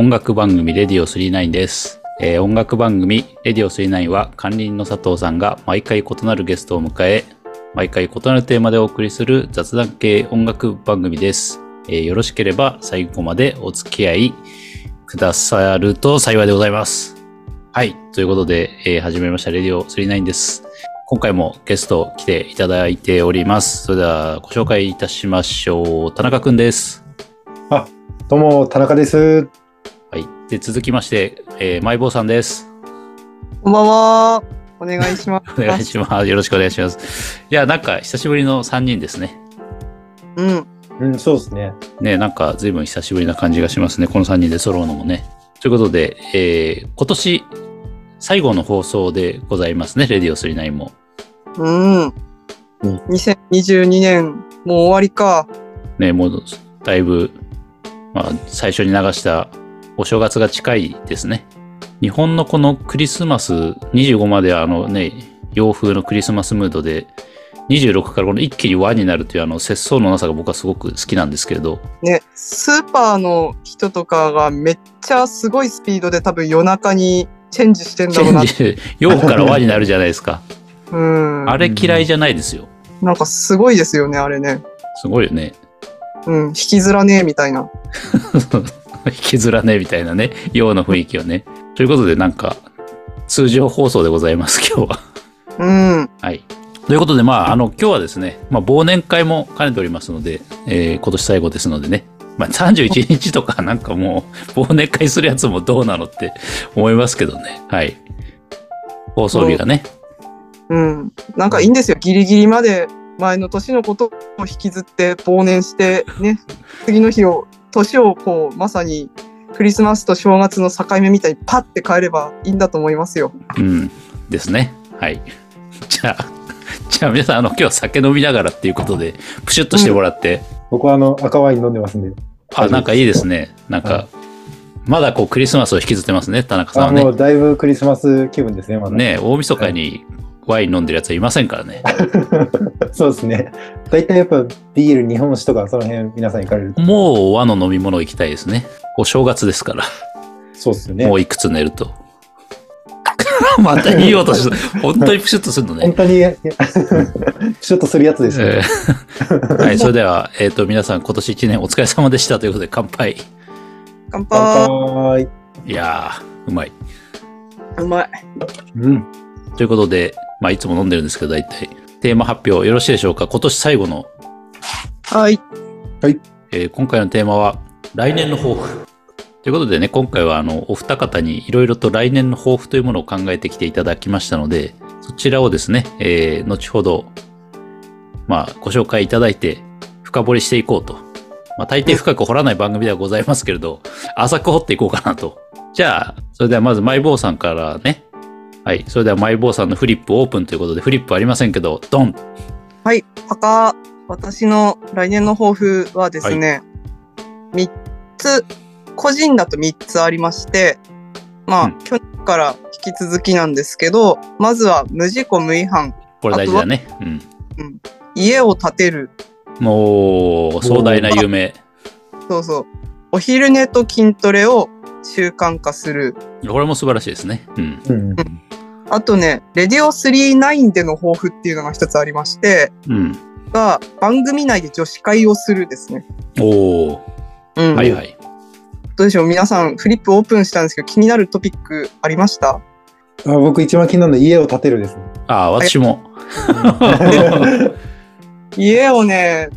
音楽番組レディオ39です。えー音楽番組レディオ39は管理人の佐藤さんが毎回異なるゲストを迎え、毎回異なるテーマでお送りする雑談系音楽番組です。えーよろしければ最後までお付き合いくださると幸いでございます。はい。ということで、えー始めましたレディオ39です。今回もゲスト来ていただいております。それではご紹介いたしましょう。田中くんです。あどうも、田中です。はい。で、続きまして、えー、マイボーさんです。こんばんは。お願いします。お願いします。よろしくお願いします。いや、なんか、久しぶりの3人ですね。うん。うん、そうですね。ね、なんか、随分久しぶりな感じがしますね。この3人で揃うのもね。ということで、えー、今年、最後の放送でございますね。レディオ39も。うん。うん2022年、もう終わりか。ね、もう、だいぶ、まあ、最初に流したお正月が近いですね。日本のこのクリスマス、25まであのね、洋風のクリスマスムードで、26からこの一気に輪になるというあの節操のなさが僕はすごく好きなんですけれど、ね、スーパーの人とかがめっちゃすごいスピードで多分夜中にチェンジしてんだチろうなェン。ジ、洋から輪になるじゃないですか。うん。あれ嫌いじゃないですよ。なんかすごいですよね、あれね。すごいよね。うん。引きずらねえみたいな。引きずらねみたいなね、洋の雰囲気をね。ということでなんか、通常放送でございます、今日は。うん。はい。ということで、まあ、あの、今日はですね、まあ、忘年会も兼ねておりますので、えー今年最後ですのでね、まあ、31日とか なんかもう、忘年会するやつもどうなのって思いますけどね。はい。放送日がね。うん。なんかいいんですよ。ギリギリまで前の年のことを引きずって忘年して、ね。次の日を、年をこう、まさにクリスマスと正月の境目みたいにパッて変えればいいんだと思いますよ。うん。ですね。はい。じゃあ、じゃあ皆さん、あの、今日は酒飲みながらっていうことで、プシュッとしてもらって、僕はあの、赤ワイン飲んでますんで。あ、なんかいいですね。なんか、まだこうクリスマスを引きずってますね、田中さんあ、はねも。うだいぶクリスマス気分ですね、まだ。ね大晦日にワイン飲んでるやつはいませんからね。そうですね。大体やっぱビール、日本酒とかその辺皆さん行かれると。もう和の飲み物行きたいですね。お正月ですから。そうですよね。もういくつ寝ると。またいい音して、本当にプシュッとするのね。本当に、いやちょっとするやつですえね。ー はい、それでは、えっ、と、皆さん今年1年お疲れ様でしたということで乾杯。乾乾杯。杯。いやー、うまい。うまい。うん。ということで、まあ、いつも飲んでるんですけど、大体。テーマ発表よろしいでしょうか？今年最後の、はい。えー今回のテーマは、来年の抱負。ということでね、今回はあの、お二方にいろいろと来年の抱負というものを考えてきていただきましたので、そちらをですね、えー後ほど、まあ、ご紹介いただいて、深掘りしていこうと。まあ、大抵深く掘らない番組ではございますけれど、浅く掘っていこうかなと。じゃあ、それではまず、マイボーさんからね。はい。それでは、マイボーさんのフリップオープンということで、フリップありませんけど、ドンはい。パカ私の来年の抱負はですね、3つ、個人だと3つありまして、まあ、うん去年から引き続きなんですけど、まずは無事故無違反、これ大事だね。うん。家を建てる、もう、壮大な夢。そうそう、お昼寝と筋トレを習慣化する。これも素晴らしいですね。うん。うん。あとね、レディオ39での抱負っていうのが一つありまして、うん。が、番組内で女子会をするですね。おお、うん。はいはい。どうでしょう？皆さん、フリップオープンしたんですけど、気になるトピックありました？あ僕一番気になるのは家を建てるですね。ああ、私も。家をね、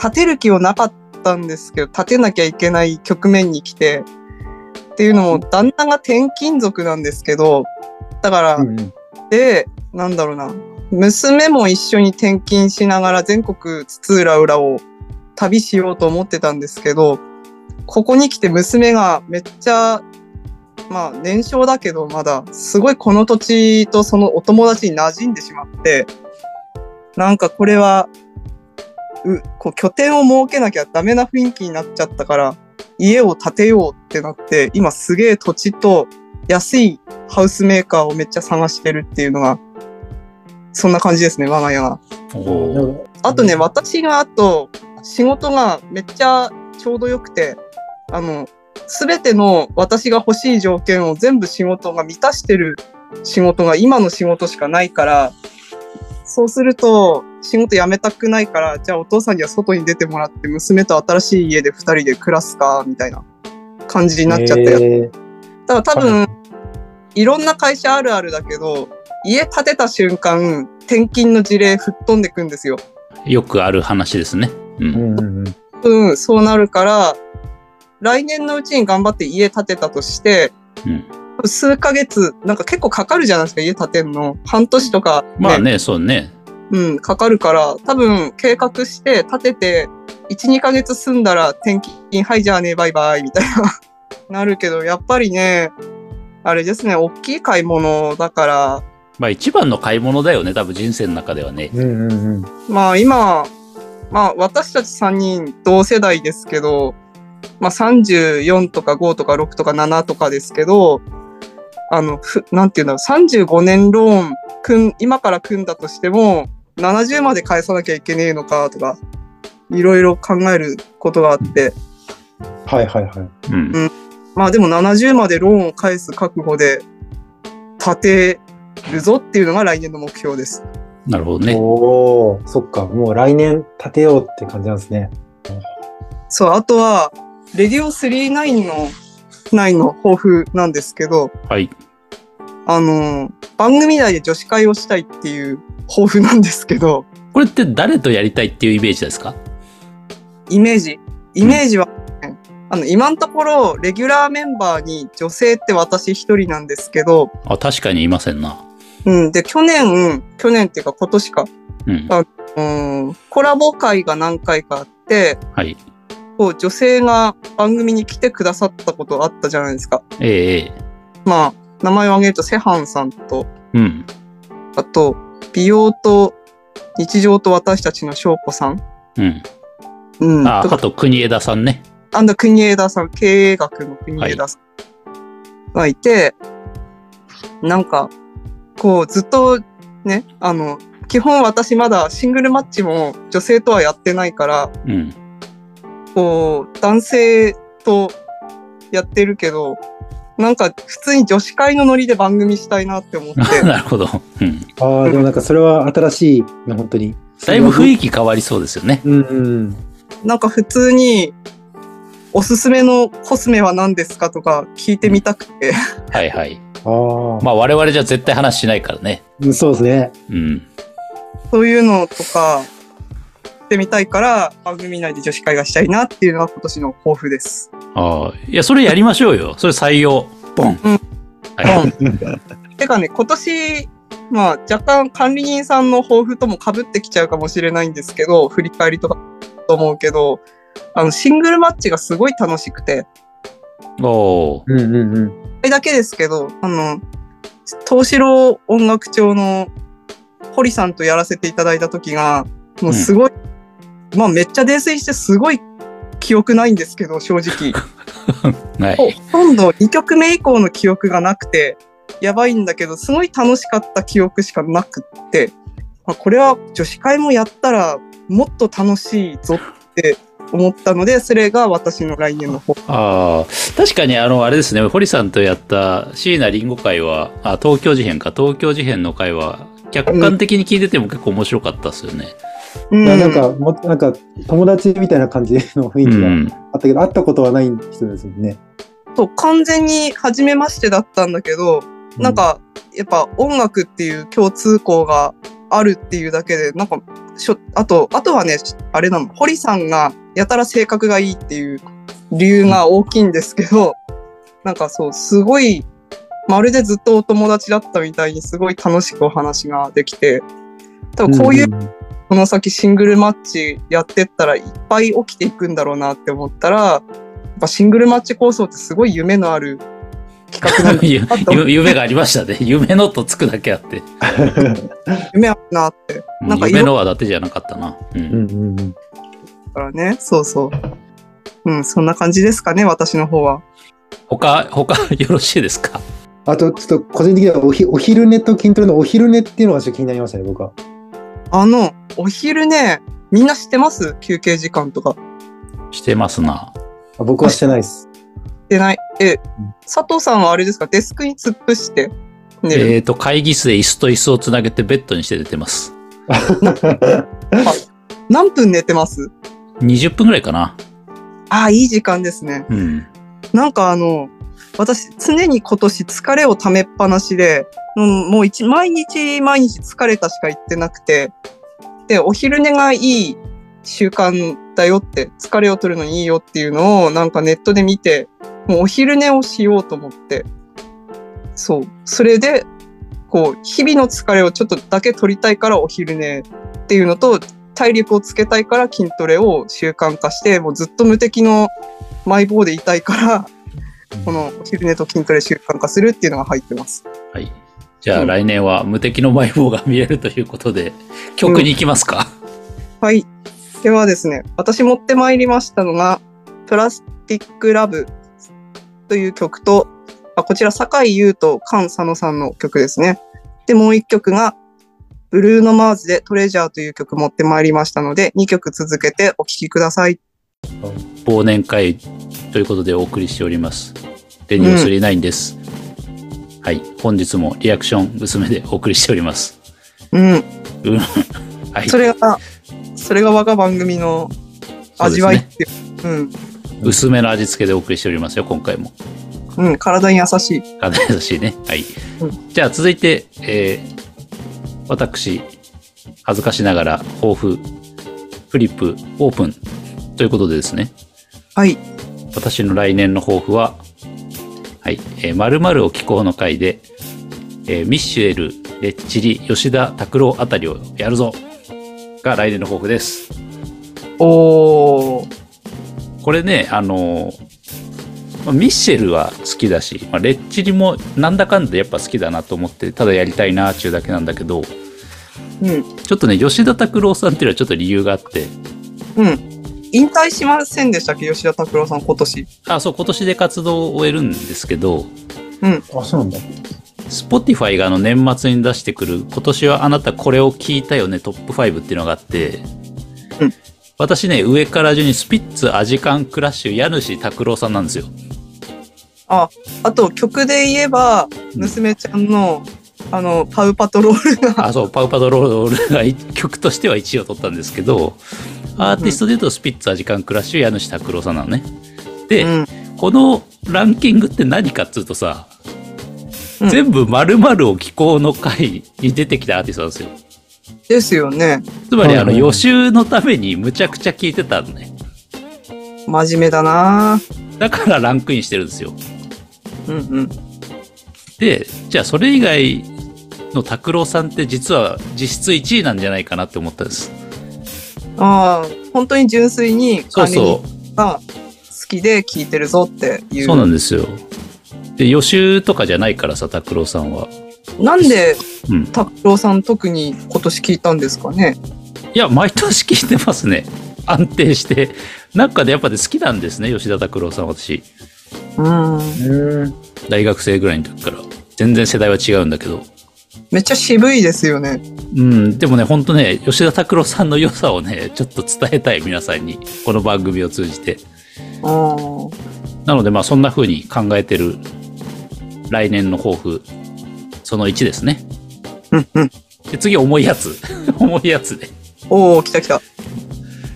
建てる気はなかったんですけど、建てなきゃいけない局面に来て、っていうのも、旦那が転勤族なんですけど、だから、うんうん。で、なんだろうな、娘も一緒に転勤しながら全国津々浦々を旅しようと思ってたんですけど、ここに来て娘がめっちゃ、まあ年少だけどまだ、すごいこの土地とそのお友達に馴染んでしまって、なんかこれは、う、こう拠点を設けなきゃダメな雰囲気になっちゃったから、家を建てようってなって、今すげえ土地と安いハウスメーカーをめっちゃ探してるっていうのが、そんな感じですね、我が家が。おお。あとね、私があと、仕事がめっちゃちょうどよくて、あの、すべての私が欲しい条件を全部仕事が満たしてる仕事が今の仕事しかないから、そうすると仕事辞めたくないから、じゃあお父さんには外に出てもらって娘と新しい家で二人で暮らすか、みたいな感じになっちゃったよ。えーだから多分、いろんな会社あるあるだけど、家建てた瞬間、転勤の事例吹っ飛んでくんですよ。よくある話ですね。う。うんんうんうん。うん、そうなるから、来年のうちに頑張って家建てたとして、うん。数ヶ月、なんか結構かかるじゃないですか、家建てんの。半年とか、まあね、そうね。うん、かかるから、多分計画して建てて、1、2ヶ月住んだら転勤、はい、じゃあね、バイバイ、みたいな、なるけど、やっぱりね、あれですね、大きい買い物だから、まあ一番の買い物だよね、多分人生の中ではね。うんうんうん。まあ今、まあ私たち3人同世代ですけど、まあ34とか5とか6とか7とかですけど、あの、ふなんていうんだろう、35年ローン組ん、今から組んだとしても、70まで返さなきゃいけねえのかとか、いろいろ考えることがあって、はいはいはい。うん。まあでも70までローンを返す覚悟で建てるぞっていうのが来年の目標です。なるほどね。おお、そっか。もう来年建てようって感じなんですね。そう、あとは、レディオ39の、9の抱負なんですけど、はい。あの、番組内で女子会をしたいっていう抱負なんですけど、これって誰とやりたいっていうイメージですか？イメージ。イメージは、ねあの、今のところ、レギュラーメンバーに女性って私一人なんですけど、あ、確かにいませんな。うん。で、去年、去年っていうか今年か、うん。うん、コラボ会が何回かあって、はい。こう女性が番組に来てくださったことあったじゃないですか。ええええまあ、名前を挙げると、セハンさんと、うん。あと、美容と日常と私たちの翔子さん。うん。うん。あ、あと国枝さんね。あんだ国枝さん、経営学の国枝さんがいて、なんか、こう、ずっとね、あの、基本私まだシングルマッチも女性とはやってないから、うん。こう、男性とやってるけど、なんか普通に女子会のノリで番組したいなって思って。なるほど。うん。ああ、でもなんかそれは新しいの、本当に。だいぶ雰囲気変わりそうですよね。うんうん。なんか普通に、おすすめのコスメは何ですかとか聞いてみたくて。はいはい。あまあ我々じゃ絶対話しないからね。あ、そうですね。うん。そういうのとか、してみたいから、番組内で女子会がしたいなっていうのが今年の抱負です。ああ。いや、それやりましょうよ。それ採用。ボン。うんはい。てかね、今年、まあ若干管理人さんの抱負とも被ってきちゃうかもしれないんですけど、振り返りとかと思うけど、あの、シングルマッチがすごい楽しくて、おー。うんうんうん。これだけですけど、あの、東四郎音楽長の堀さんとやらせていただいた時が、もうすごい、まあめっちゃ泥酔してすごい記憶ないんですけど、正直。はい。ほとんど2曲目以降の記憶がなくて、やばいんだけど、すごい楽しかった記憶しかなくって、あこれは女子会もやったらもっと楽しいぞって思ったので、それが私の来年の抱負。ああ、確かにあの、あれですね、堀さんとやった椎名林檎会は、あ、東京事変か、東京事変の会は、客観的に聞いてても結構面白かったですよね。うんいやなんか、もなんか、友達みたいな感じの雰囲気がうん。あったけど、会ったことはない人ですもんね。そう完全に初めましてだったんだけど、うなん、か、やっぱ音楽っていう共通項があるっていうだけで、なんか、しょあと、あとはね、あれなの、堀さんがやたら性格がいいっていう理由が大きいんですけど、なんかそう、すごい、まるでずっとお友達だったみたいにすごい楽しくお話ができて、多分こういう、この先シングルマッチやってったらいっぱい起きていくんだろうなって思ったら、やっぱシングルマッチ構想ってすごい夢のある企画なんだゆなと思ってゆ夢がありましたね。夢のとつくだけあって。夢あるなって。なんか夢色のはだてじゃなかったな。う。うんんうんうん。からね。そうそう。うん、そんな感じですかね、私の方は。他、他、よろしいですか？あと、ちょっと個人的にはおひお昼寝と筋トレのお昼寝っていうのがちょっと気になりましたね、僕は。あの、お昼ね、みんな知ってます？休憩時間とか。してますな。あ僕はしてないです。ってない。え、佐藤さんはあれですか？デスクに突っ伏して寝る？えっ、と、会議室で椅子と椅子をつなげてベッドにして寝てます。何分寝てます？20分ぐらいかな。ああ、いい時間ですね。うん。なんかあの、私、常に今年疲れを溜めっぱなしで、うんもう一、毎日毎日疲れたしか言ってなくて、で、お昼寝がいい習慣だよって、疲れを取るのにいいよっていうのをなんかネットで見て、もうお昼寝をしようと思って、そう。それで、こう、日々の疲れをちょっとだけ取りたいからお昼寝っていうのと、体力をつけたいから筋トレを習慣化して、もうずっと無敵のマイボーでいたいから、このお昼寝と筋トレ習慣化するっていうのが入ってます。はい。じゃあ、うん来年は無敵のマイボーが見えるということで、曲に行きますか、はい。ではですね、私持ってまいりましたのが、プラスティックラブという曲と、あこちら、坂井優と菅佐野さんの曲ですね。で、もう一曲が、ブルーノ・マーズでトレジャーという曲持ってまいりましたので、2曲続けてお聴きください。忘年会ということでお送りしております。レディオ39です。はい。本日もリアクション娘でお送りしております。うん。うん。はい。それが、それが我が番組の味わいっていう。うん。薄めの味付けでお送りしておりますよ、今回も。うん、体に優しい。体優しいね。はい。うじゃあ続いて、えー、私、恥ずかしながら、抱負、フリップ、オープンということでですね、はい。私の来年の抱負は、はい、えー、〇〇を気候の回で、えーミッシュエル、レッチリ、吉田拓郎あたりをやるぞが来年の抱負です。おー。これね、あのーまあミッシェルは好きだし、まあ、レッチリもなんだかんだやっぱ好きだなと思って、ただやりたいなっていうだけなんだけど、うん。ちょっとね、吉田拓郎さんっていうのはちょっと理由があって、うん。引退しませんでしたっけ？吉田拓郎さん今年。あ、そう、今年で活動を終えるんですけど、あ、そうなんだ。Spotify があの年末に出してくる、今年はあなたこれを聞いたよね、トップ5っていうのがあって、うん私ね、上から順にスピッツ、アジカン、クラッシュ、家主拓郎さんなんですよ。あ、あと曲で言えば、娘ちゃんの、あの、パウパトロールが、あ、そう、パウパドロールが曲としては1位を取ったんですけど、アーティストで言うとスピッツ、アジカン、クラッシュ、家主拓郎さんなのね。で、うん。このランキングって何かっつうとさ、うん全部〇〇を気候の回に出てきたアーティストなんですよ。ですよね。つまりあの予習のためにむちゃくちゃ聞いてたのね。真面目だなだからランクインしてるんですよ。うんうん。で、じゃあそれ以外の拓郎さんって実は実質1位なんじゃないかなって思ったんです。ああ、本当に純粋にそう管理人そが好きで聴いてるぞっていう。う。そうなんですよ。で、予習とかじゃないからさ、拓郎さんは。なんでうん。拓郎さん特に今年聞いたんですかね？いや、毎年聞いてますね。安定して。なんかでやっぱで好きなんですね、吉田拓郎さん、私。うん。うん。大学生ぐらいの時から。全然世代は違うんだけど。めっちゃ渋いですよね。うん、でもね、ほんとね、吉田拓郎さんの良さをね、ちょっと伝えたい、皆さんに。この番組を通じて。なので、まあ、そんな風に考えてる来年の抱負、その1ですね。うんうん。で、次、重いやつ。重いやつで。おお来た来た。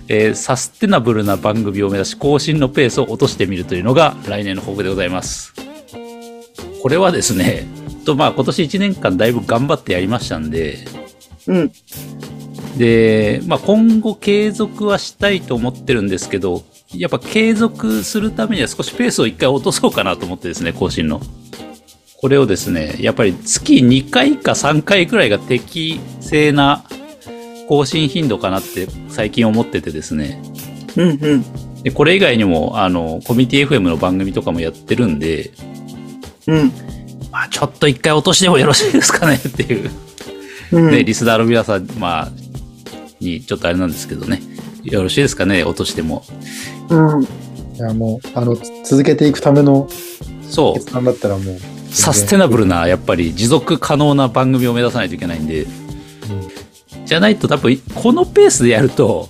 えーサステナブルな番組を目指し、更新のペースを落としてみるというのが来年の抱負でございます。これはですね、とまあ、今年1年間だいぶ頑張ってやりましたんで、うん。で、まあ、今後継続はしたいと思ってるんですけど、やっぱ継続するためには少しペースを一回落とそうかなと思ってですね、更新の。これをですね、やっぱり月2回か3回くらいが適正な更新頻度かなって最近思っててですね。うんうん。で、これ以外にも、あの、コミュニティ FM の番組とかもやってるんで、うん。まあ、ちょっと一回落としてもよろしいですかね っていう。うん。ね、リスナーの皆さん、まあ、にちょっとあれなんですけどね。よろしいですかね、落としても。うん。いや、もう、あの、つ続けていくためのそう。決断だったらもう、サステナブルな、やっぱり持続可能な番組を目指さないといけないんで、じゃないと多分、このペースでやると、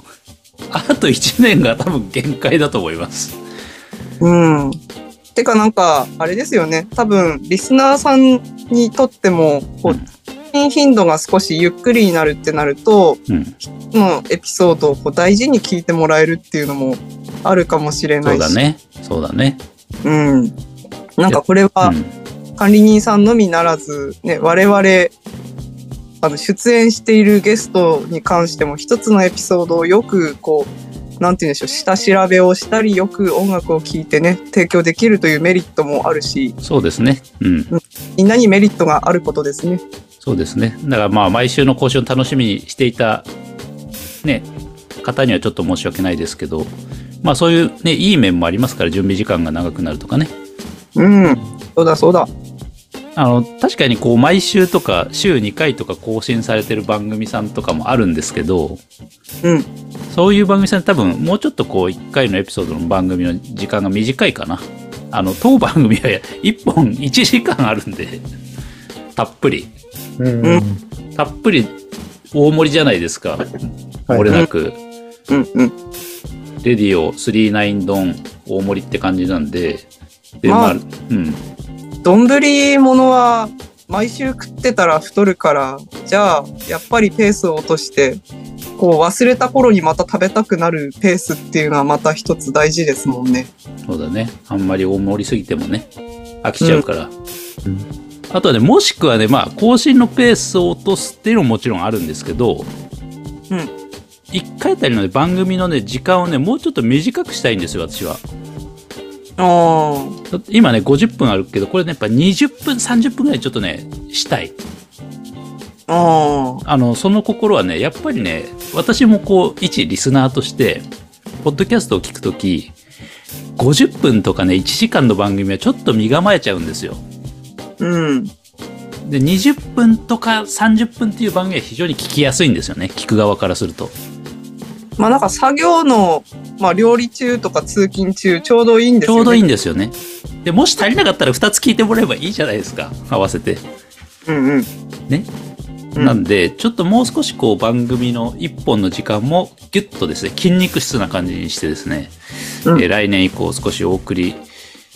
あと1年が多分限界だと思います。うん。てかなんか、あれですよね。多分、リスナーさんにとっても、こう、更新頻度が少しゆっくりになるってなると、うん。このエピソードをこう大事に聞いてもらえるっていうのもあるかもしれないし。そうだね。そうだね。うん。なんかこれはうん。管理人さんのみならず、ね、我々、あの、出演しているゲストに関しても一つのエピソードをよくこう、なんて言うんでしょう、下調べをしたり、よく音楽を聴いてね、提供できるというメリットもあるし、そうですね。うん。みんなにメリットがあることですね。そうですね。だからまあ、毎週の更新を楽しみにしていた、ね、方にはちょっと申し訳ないですけど、まあそういうね、いい面もありますから、準備時間が長くなるとかね。うん。そうだそうだ。あの、確かにこう、毎週とか、週2回とか更新されてる番組さんとかもあるんですけど、うん。そういう番組さん多分、もうちょっとこう、1回のエピソードの番組の時間が短いかな。あの、当番組は1本1時間あるんで、たっぷり。うん。うたっぷり大盛りじゃないですか。はい漏れなく。うんうん。レディオ39ドン大盛りって感じなんで。で、まあまあ、うん。丼ものは毎週食ってたら太るから、じゃあ、やっぱりペースを落として、こう忘れた頃にまた食べたくなるペースっていうのはまた一つ大事ですもんね。そうだね。あんまり大盛りすぎてもね、飽きちゃうから。うんあとはね、もしくはね、まあ、更新のペースを落とすっていうのももちろんあるんですけど、うん。一回あたりの、ね、番組のね、時間をね、もうちょっと短くしたいんですよ、私は。今ね、50分あるけど、これね、やっぱ20分、30分ぐらいちょっとね、したい。あの、その心はね、やっぱりね、私もこう、一リスナーとして、ポッドキャストを聞くとき、50分とかね、1時間の番組はちょっと身構えちゃうんですよ。うん。で、20分とか30分っていう番組は非常に聞きやすいんですよね。聞く側からすると。まあなんか作業の、まあ料理中とか通勤中ちょうどいいんですよね。ちょうどいいんですよね。で、もし足りなかったら2つ聞いてもらえばいいじゃないですか。合わせて。うんうん。ね。うんなんで、ちょっともう少しこう番組の1本の時間もギュッとですね、筋肉質な感じにしてですね、うんえー来年以降少しお送り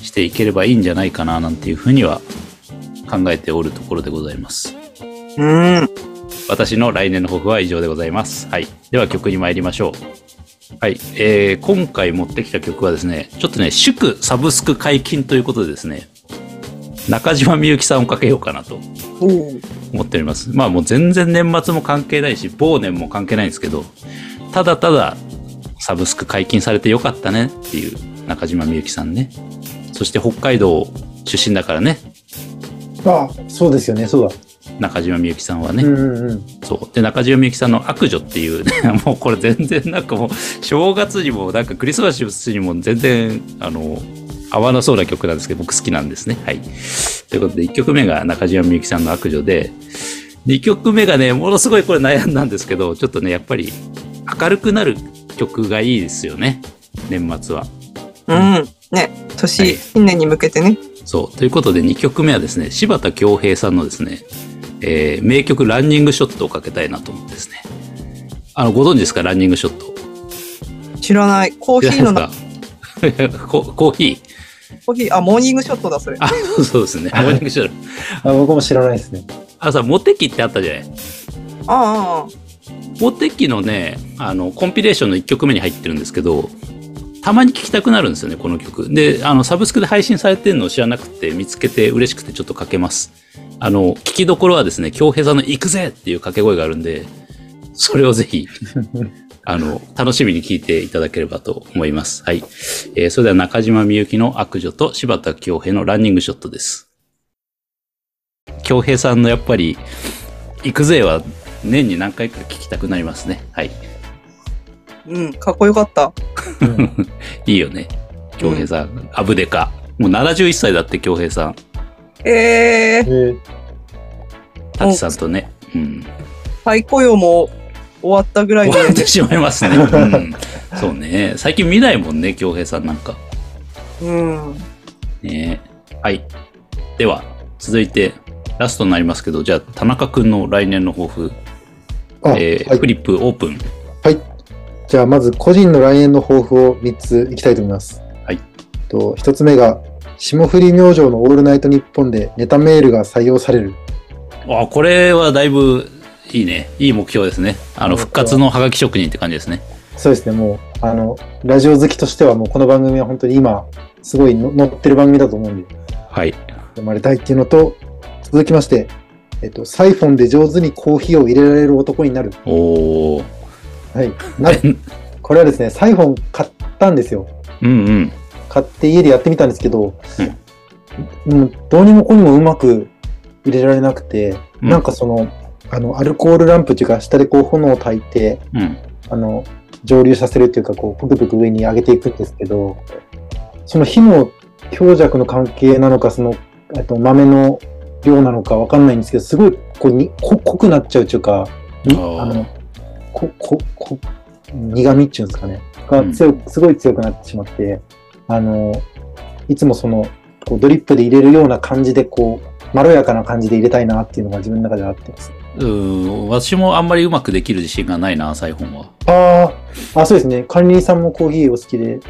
していければいいんじゃないかななんていうふうには考えておるところでございます。うん。私の来年の抱負は以上でございます。はい。では曲に参りましょう。はい。えー、今回持ってきた曲はですね、ちょっとね、祝サブスク解禁ということでですね、中島みゆきさんをかけようかなと思っております。まあもう全然年末も関係ないし、忘年も関係ないんですけど、ただただサブスク解禁されてよかったねっていう中島みゆきさんね。そして北海道出身だからね、あ、そうですよね、そうだ。中島みゆきさんはね。うんうんうん。そう。で、中島みゆきさんの悪女っていうね、もうこれ全然なんかもう、正月にもなんかクリスマスにも全然、あの、合わなそうな曲なんですけど、僕好きなんですね。はい。ということで、1曲目が中島みゆきさんの悪女で、2曲目がね、ものすごいこれ悩んだんですけど、ちょっとね、やっぱり明るくなる曲がいいですよね。年末は。うん。ね、年、はい新年に向けてね。そう。ということで、2曲目はですね、柴田恭平さんのですね、えー名曲ランニングショットをかけたいなと思ってですね。あの、ご存知ですか？ランニングショット。知らない。コーヒーのな、ココーヒー？コーヒー、あ、モーニングショットだ、それ。あ、そうそうですね。モーニングショット。あ僕も知らないですね。あ、さ、モテキってあったじゃない？ああ、モテキのね、あの、コンピレーションの1曲目に入ってるんですけど、たまに聴きたくなるんですよね、この曲。で、あの、サブスクで配信されてるのを知らなくて、見つけて嬉しくてちょっとかけます。あの、聞きどころはですね、京平さんの行くぜっていう掛け声があるんで、それをぜひ、あの、楽しみに聞いていただければと思います。はい。えーそれでは中島みゆきの悪女と柴田恭平のランニングショットです。恭平さんのやっぱり、行くぜは年に何回か聞きたくなりますね。はい。うん、かっこよかった。う んいいよね。恭平さん。アブデカ。もう71歳だって恭平さん。えええーさんとね。うん。再雇用も終わったぐらいで終わってしまいますね。うん。そうね。最近見ないもんね、恭平さんなんか。うん。ねはい。では、続いて、ラストになりますけど、じゃあ、田中くんの来年の抱負、あ、えーはいフリップオープン。はい。じゃあ、まず個人の来年の抱負を3ついきたいと思います。はい。と、1つ目が、霜降り明星のオールナイトニッポンでネタメールが採用される。あ、これはだいぶいいね。いい目標ですね。あの、復活のハガキ職人って感じですね。そうですね、もう、あの、ラジオ好きとしてはもうこの番組は本当に今、すごいの乗ってる番組だと思うんで、はい。生まれたいっていうのと、続きまして、えっと、サイフォンで上手にコーヒーを入れられる男になる。おー。はい。な これはですね、サイフォン買ったんですよ。うんうん。買って家でやってみたんですけど、うん、どうにもこうにもうまく入れられなくて、うん。なんかその、あの、アルコールランプっていうか、下でこう炎を焚いて、うん。あの、蒸留させるっていうか、こう、ぷくぷく上に上げていくんですけど、その火の強弱の関係なのか、その、えっと、豆の量なのかわかんないんですけど、すごい、こうに、こ濃くなっちゃうっていうか、にあの、こ、こ、こ、苦味っていうんですかね、がうん。すごい強くなってしまって、あの、いつもその、こうドリップで入れるような感じで、こう、まろやかな感じで入れたいなっていうのが自分の中であってですね。うーん。私もあんまりうまくできる自信がないな、サイフォンは。ああ、あ、そうですね。管理人さんもコーヒーお好きで、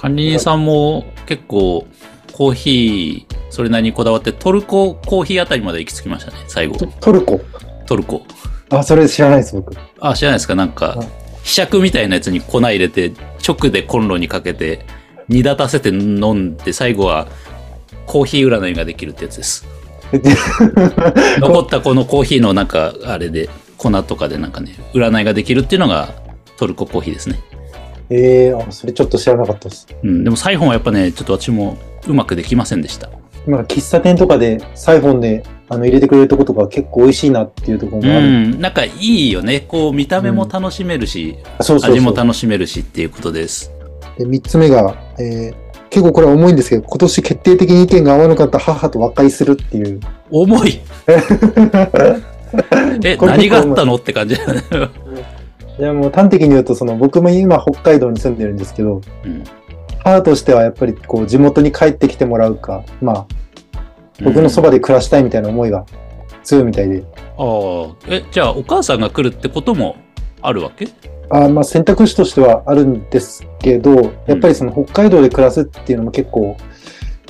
管理人さんも結構コーヒーそれなりにこだわってトルココーヒーあたりまで行き着きましたね、最後ト。トルコ？トルコ。あ、それ知らないです、僕。あ、知らないですか？なんかゃくみたいなやつに粉入れて、直でコンロにかけて、煮立たせて飲んで、最後はコーヒー占いができるってやつです。残ったこのコーヒーのなんか、あれで、粉とかでなんかね、占いができるっていうのがトルココーヒーですね。ええあ、それちょっと知らなかったです。うん、でもサイフォンはやっぱね、ちょっと私もうまくできませんでした。なんか喫茶店とかでサイフォンであの入れてくれるとことか結構美味しいなっていうところうもある。ん、なんかいいよね。こう、見た目も楽しめるし。味も楽しめるしっていうことです。で、三つ目が、えー結構これは重いんですけど、今年決定的に意見が合わなかった母と和解するっていう。重い？え、何があったの？って感じだね。いやもう端的に言うと、その僕も今北海道に住んでるんですけど、うん。母としてはやっぱりこう地元に帰ってきてもらうか、まあ僕のそばで暮らしたいみたいな思いが強いみたいで、ああ、え、じゃあお母さんが来るってこともあるわけ？あーまあ選択肢としてはあるんですけど、やっぱりその北海道で暮らすっていうのも結構、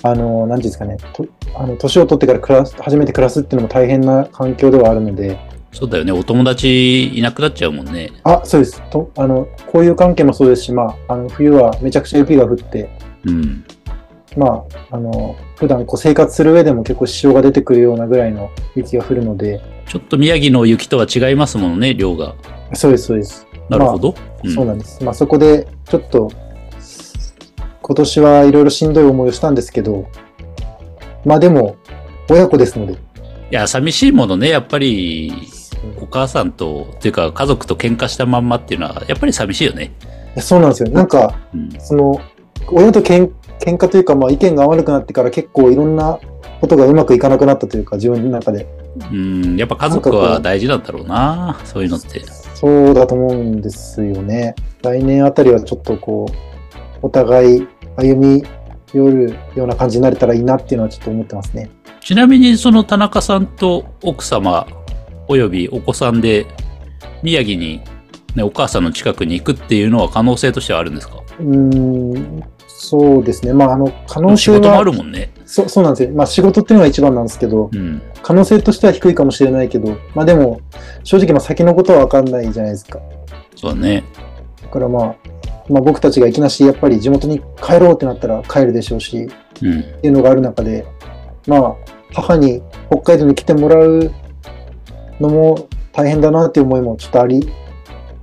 あの、なんていうんですかね、とあの年を取ってから暮らす、初めて暮らすっていうのも大変な環境ではあるので、そうだよね。お友達いなくなっちゃうもんね。あ、そうです。とあの、交友関係もそうですし、まあ、あの冬はめちゃくちゃ雪が降って、うん。まあ、あの、普段こう生活する上でも結構支障が出てくるようなぐらいの雪が降るので、ちょっと宮城の雪とは違いますもんね、量が。そうです、そうです。なるほど。うんそうなんです。まあそこでちょっと今年はいろいろしんどい思いをしたんですけど、まあでも親子ですので、いや、寂しいものね、やっぱり、お母さんと、っていうか家族と喧嘩したまんまっていうのは、やっぱり寂しいよね。そうなんですよ。なんかうん。その親とけん喧嘩というかまあ意見が合わなくなってから結構いろんなことがうまくいかなくなったというか自分の中でうん、やっぱ家族は大事なんだろうな、そういうのって。そうだと思うんですよね。来年あたりはちょっとこうお互い歩み寄るような感じになれたらいいなっていうのはちょっと思ってますね。ちなみに、その田中さんと奥様、およびお子さんで、宮城に、ね、お母さんの近くに行くっていうのは可能性としてはあるんですか？うーん、そうですね。まあ、あの、可能性は仕事もあるもんね。そそうなんですよ。まあ、仕事っていうのが一番なんですけど、うん。可能性としては低いかもしれないけど、まあでも、正直、まあ先のことは分かんないじゃないですか。そうだね。だからまあ、まあ僕たちがいきなし、やっぱり地元に帰ろうってなったら帰るでしょうし、っうん。ていうのがある中で、まあ、母に北海道に来てもらうのも大変だなっていう思いもちょっとあり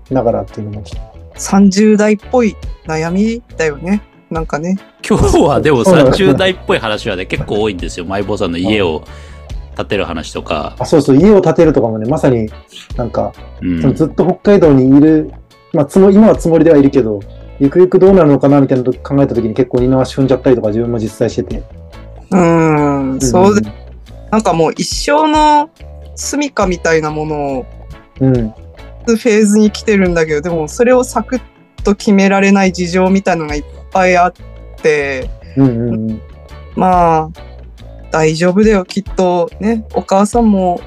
ながらっていうのもちょっ30代っぽい悩みだよね。なんかね。今日はでもそうなんだ30代っぽい話はね、結構多いんですよ。マイボーさんの家を建てる話とかと。。あ、そうそう、家を建てるとかもね、まさになんか、うんそのずっと北海道にいる、まあ、つも今はつもりではいるけど、ゆくゆくどうなるのかなみたいなこと考えたときに結構二の足踏んじゃったりとか自分も実際してて。うーん、そうで、でなんかもう一生の住処みたいなものをうん。うん。フェーズに来てるんだけど、でもそれをサクッと決められない事情みたいなのがいっぱいあって、うんうんうん。まあ、大丈夫だよ、きっとね、お母さんも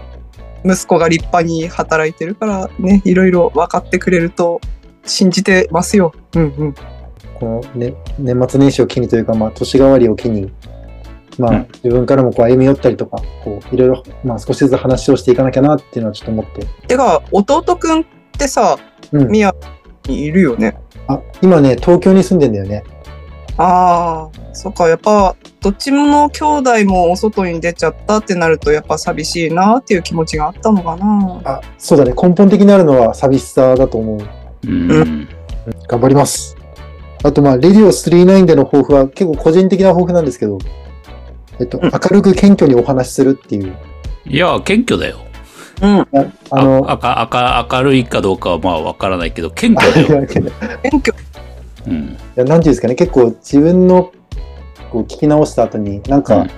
息子が立派に働いてるからね、いろいろ分かってくれると信じてますよ。うんうん。この、ね、年末年始を機にというか、まあ、年替わりを機に、まあ、うん自分からもこう歩み寄ったりとか、こう、いろいろ、まあ少しずつ話をしていかなきゃなっていうのはちょっと思って。てか、弟くんってさ、うん。宮にいるよね。あ、今ね、東京に住んでんだよね。ああ、そっか、やっぱ、どっちもの兄弟もお外に出ちゃったってなると、やっぱ寂しいなっていう気持ちがあったのかな。あ、そうだね。根本的にあるのは寂しさだと思う。うん。うん頑張ります。あと、まあ、レディオ39での抱負は結構個人的な抱負なんですけど、えっと、うん明るく謙虚にお話しするっていう。いや、謙虚だよ。うん。ああの、ああか明るいかどうかはまあわからないけど、謙虚だよ。い謙虚。うん。やなんていうんですかね、結構自分のこう聞き直した後に、なんか、うん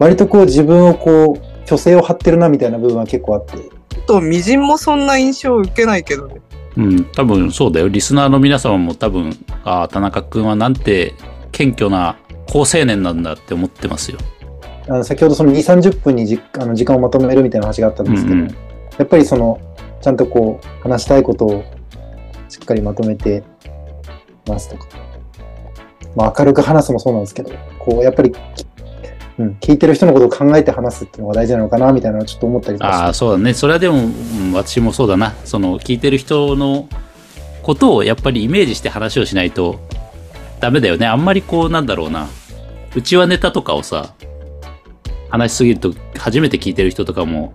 割とこう自分をこう、虚勢を張ってるなみたいな部分は結構あって、ちょっと、みじんもそんな印象を受けないけどね。うん、多分そうだよ。リスナーの皆様も多分、ああ、田中君はなんて謙虚な好青年なんだって思ってますよ。あの先ほどその2、30分にじあの時間をまとめるみたいな話があったんですけど、うんうんやっぱりその、ちゃんとこう、話したいことをしっかりまとめてますとか、まあ明るく話すもそうなんですけど、こう、やっぱり、うん、聞いてる人のことを考えて話すっていうのが大事なのかなみたいなのをちょっと思ったりああ、そうだね。それはでも、うん私もそうだな。その、聞いてる人のことをやっぱりイメージして話をしないとダメだよね。あんまりこう、なんだろうな。うちはネタとかをさ、話しすぎると初めて聞いてる人とかも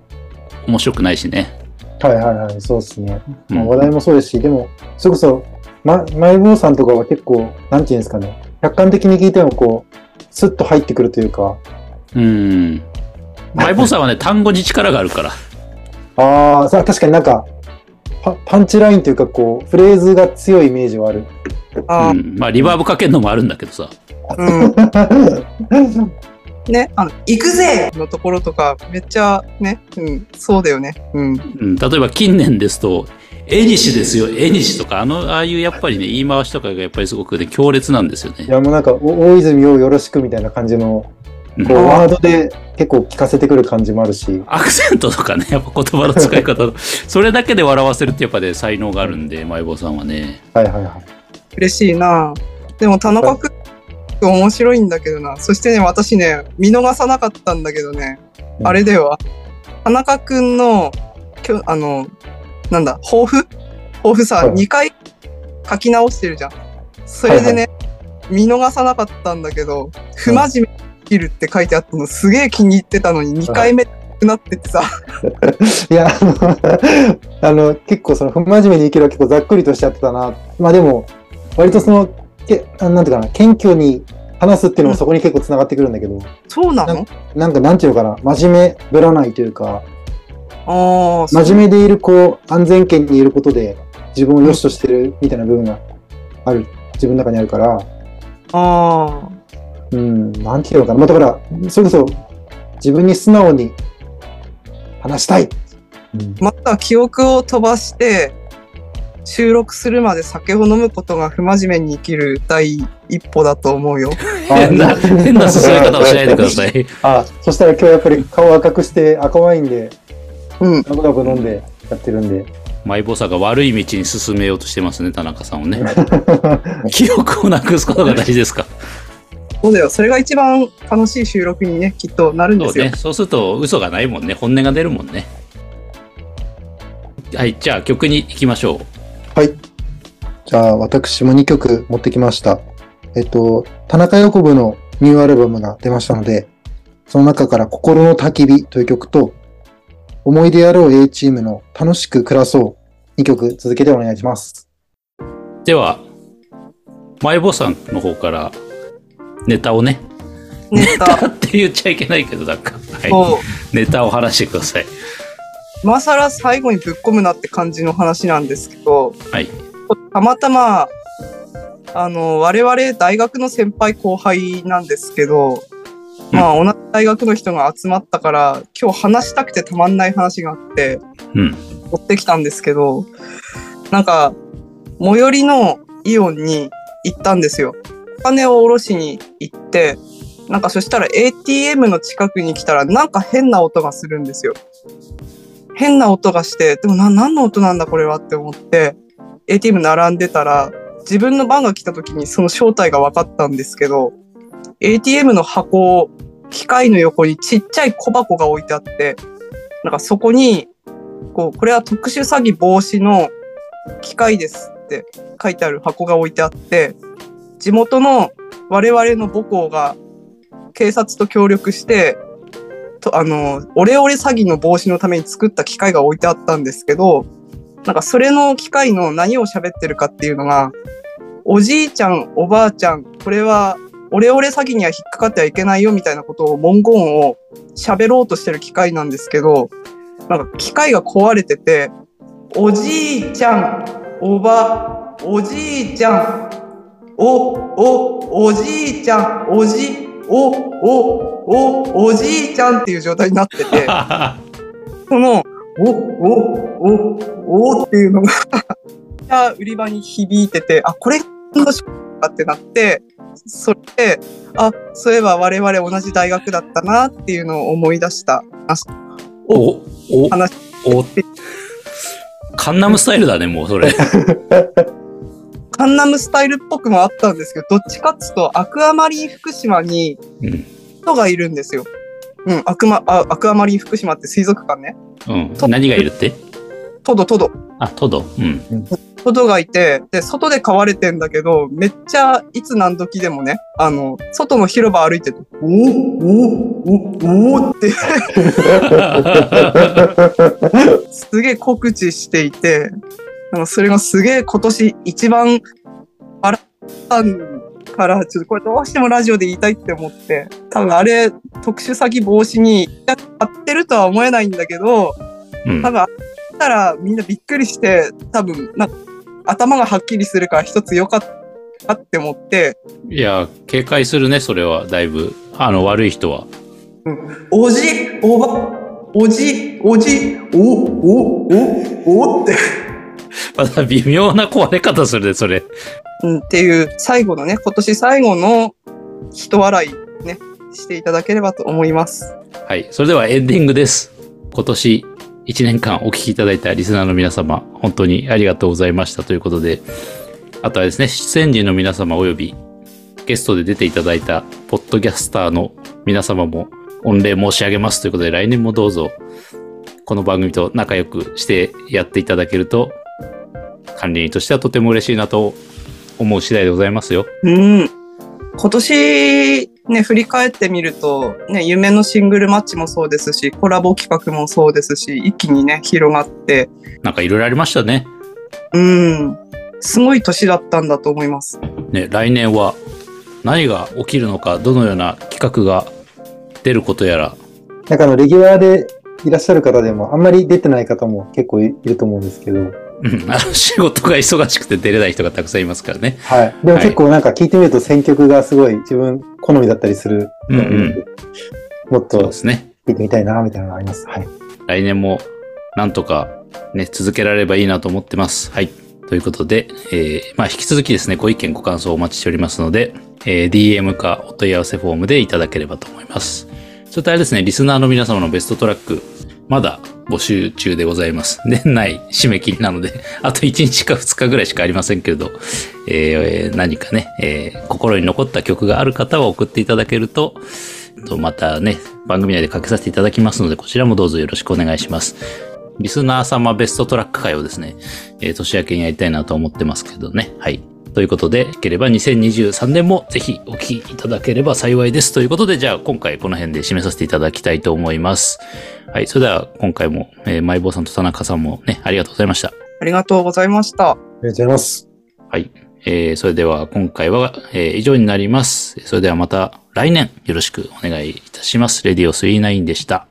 面白くないしね。はいはいはい、そうですね。うんまあ、話題もそうですし、でも、それこそ、ま、マイボーさんとかは結構、なんていうんですかね、客観的に聞いてもこう、スッと入ってくるというか、うん。マイボーさんはね、単語に力があるから。ああ、さ確かになんかパ、パンチラインというか、こう、フレーズが強いイメージはある。あーうん、まあ、リバーブかけるのもあるんだけどさ。うん。ね、あの、行くぜのところとか、めっちゃね、うん、そうだよね。うん。うん、例えば近年ですと、絵西ですよ、絵西とか、あの、ああいうやっぱりね、言い回しとかがやっぱりすごくね、強烈なんですよね。いや、もうなんか、お大泉をよろしくみたいな感じの、うんこう、ワードで結構聞かせてくる感じもあるし、アクセントとかね、やっぱ言葉の使い方、それだけで笑わせるってやっぱね、才能があるんで、マイボーさんはね。はいはいはい。嬉しいなでも田中くん面白いんだけどな。そしてね、私ね、見逃さなかったんだけどね、うんあれでは、田中くんの、きょあの、なんだ、抱負抱負さ、はい。2回書き直してるじゃん。それでね、見逃さなかったんだけど、不真面目に生きるって書いてあったのすげえ気に入ってたのに2回目なくなっててさ、いや、あの、結構その、不真面目に生きるは結構ざっくりとしちゃってたな。まあでも、割とその、けあなんていうかな、謙虚に話すっていうのもそこに結構つながってくるんだけど、そうなの？なんかなんていうのかな、真面目ぶらないというか、ああ、真面目でいるこう、安全圏にいることで自分を良しとしてるみたいな部分がある、自分の中にあるから、あうん、なんていうのかな。まあだから、それこそ自分に素直に話したい。うんあ、また記憶を飛ばして、収録するまで酒を飲むことが不真面目に生きる第一歩だと思うよ。変な、変な進め方をしないでください。あ、そしたら今日やっぱり顔赤くして赤ワインでうん。ガブガブ飲んでやってるんで。マイボーさんが悪い道に進めようとしてますね、田中さんをね。記憶をなくすことが大事ですか？そうだよ。それが一番楽しい収録にね、きっとなるんですよ。そうね。そうすると嘘がないもんね。本音が出るもんね。はい、じゃあ曲に行きましょう。はい。じゃあ私も2曲持ってきました。えっと、田中横部のニューアルバムが出ましたので、その中から心の焚き火という曲と、思い出やろう A チームの楽しく暮らそう2曲続けてお願いします。では、マイボさんの方からネタをね、ネタ。って言っちゃいけないけど、なんか、はい。ネタを話してください。今更最後にぶっ込むなって感じの話なんですけど、はい。たまたま、あの、我々大学の先輩後輩なんですけど、まあ同じ大学の人が集まったから、今日話したくてたまんない話があって、うん。持ってきたんですけど、なんか、最寄りのイオンに行ったんですよ。お金を下ろしに行って、なんかそしたら ATM の近くに来たらなんか変な音がするんですよ。変な音がして、でもな何の音なんだこれはって思って、ATM 並んでたら、自分の番が来た時にその正体が分かったんですけど、ATM の箱機械の横にちっちゃい小箱が置いてあって、なんかそこに、こう、これは特殊詐欺防止の機械ですって書いてある箱が置いてあって、地元の我々の母校が警察と協力して、とあの、オレオレ詐欺の防止のために作った機械が置いてあったんですけど、なんかそれの機械の何を喋ってるかっていうのが、おじいちゃん、おばあちゃん、これはオレオレ詐欺には引っかかってはいけないよみたいなことを文言を喋ろうとしてる機械なんですけど、なんか機械が壊れてて、おじいちゃん、おば、おじいちゃん、お、お、おじいちゃん、おじ、お、お、お、おじいちゃんっていう状態になってて、その、お、お、お、おっていうのが 売り場に響いてて、あ、これかってなって、それで、あ、そういえば我々同じ大学だったなっていうのを思い出した。あお、お、話お、カンナムスタイルだね、もうそれ。カンナムスタイルっぽくもあったんですけど、どっちかっつうとアクアマリン福島にうん。人がいるんですよ。うん、アクマ、あアクアマリン福島って水族館ね。うん。何がいるって？トドトド。あ、トド。うん。トドがいて、で、外で飼われてんだけど、めっちゃいつ何時でもね、あの、外の広場歩いてて、おおおおおって、すげえ告知していて、なんかそれがすげえ今年一番笑ったから、ちょっとこれどうしてもラジオで言いたいって思って、多分あれ、特殊詐欺防止にやってるとは思えないんだけど、うん多。分、あったらみんなびっくりして、多分、なんか頭がはっきりするから一つ良かったって思って、いや、警戒するね、それは、だいぶ。あの、悪い人は。おじ、おば、おじ、おじ、お、お、お、おって、また微妙な壊れ方するね、それ。うん、っていう最後のね、今年最後の人笑いね、していただければと思います。はい。それではエンディングです。今年1年間お聞きいただいたリスナーの皆様、本当にありがとうございましたということで、あとはですね、出演陣の皆様およびゲストで出ていただいたポッドキャスターの皆様も御礼申し上げますということで、来年もどうぞこの番組と仲良くしてやっていただけると、管理人としてはとても嬉しいなと思う次第でございますよ。うん。今年ね、振り返ってみると、ね、夢のシングルマッチもそうですし、コラボ企画もそうですし、一気にね、広がって、なんかいろいろありましたね。うん、すごい年だったんだと思います。ね、来年は何が起きるのか、どのような企画が出ることやら、なんかあの、レギュラーでいらっしゃる方でも、あんまり出てない方も結構いいると思うんですけど、うん、あの仕事が忙しくて出れない人がたくさんいますからね。はい。でもはい結構なんか聞いてみると選曲がすごい自分好みだったりするうんうん。もっとそうですね。聞いてみたいな、みたいなのがあります。はい。来年もなんとかね、続けられればいいなと思ってます。はい。ということで、えー、まあ引き続きですね、ご意見ご感想お待ちしておりますので、えー、DM かお問い合わせフォームでいただければと思います。それとあれですね、リスナーの皆様のベストトラック、まだ募集中でございます。年内締め切りなので、あと1日か2日ぐらいしかありませんけれど、えー何かね、えー心に残った曲がある方は送っていただけると、またね、番組内でかけさせていただきますので、こちらもどうぞよろしくお願いします。リスナー様ベストトラック会をですね、えー年明けにやりたいなと思ってますけどね。はい。ということで、よければ2023年もぜひお聞きいただければ幸いです。ということで、じゃあ今回この辺で締めさせていただきたいと思います。はい。それでは今回も、えー、マイボーさんと田中さんもね、ありがとうございました。ありがとうございました。ありがとうございます。はい。えー、それでは今回は、えー以上になります。それではまた来年よろしくお願いいたします。レディオ39でした。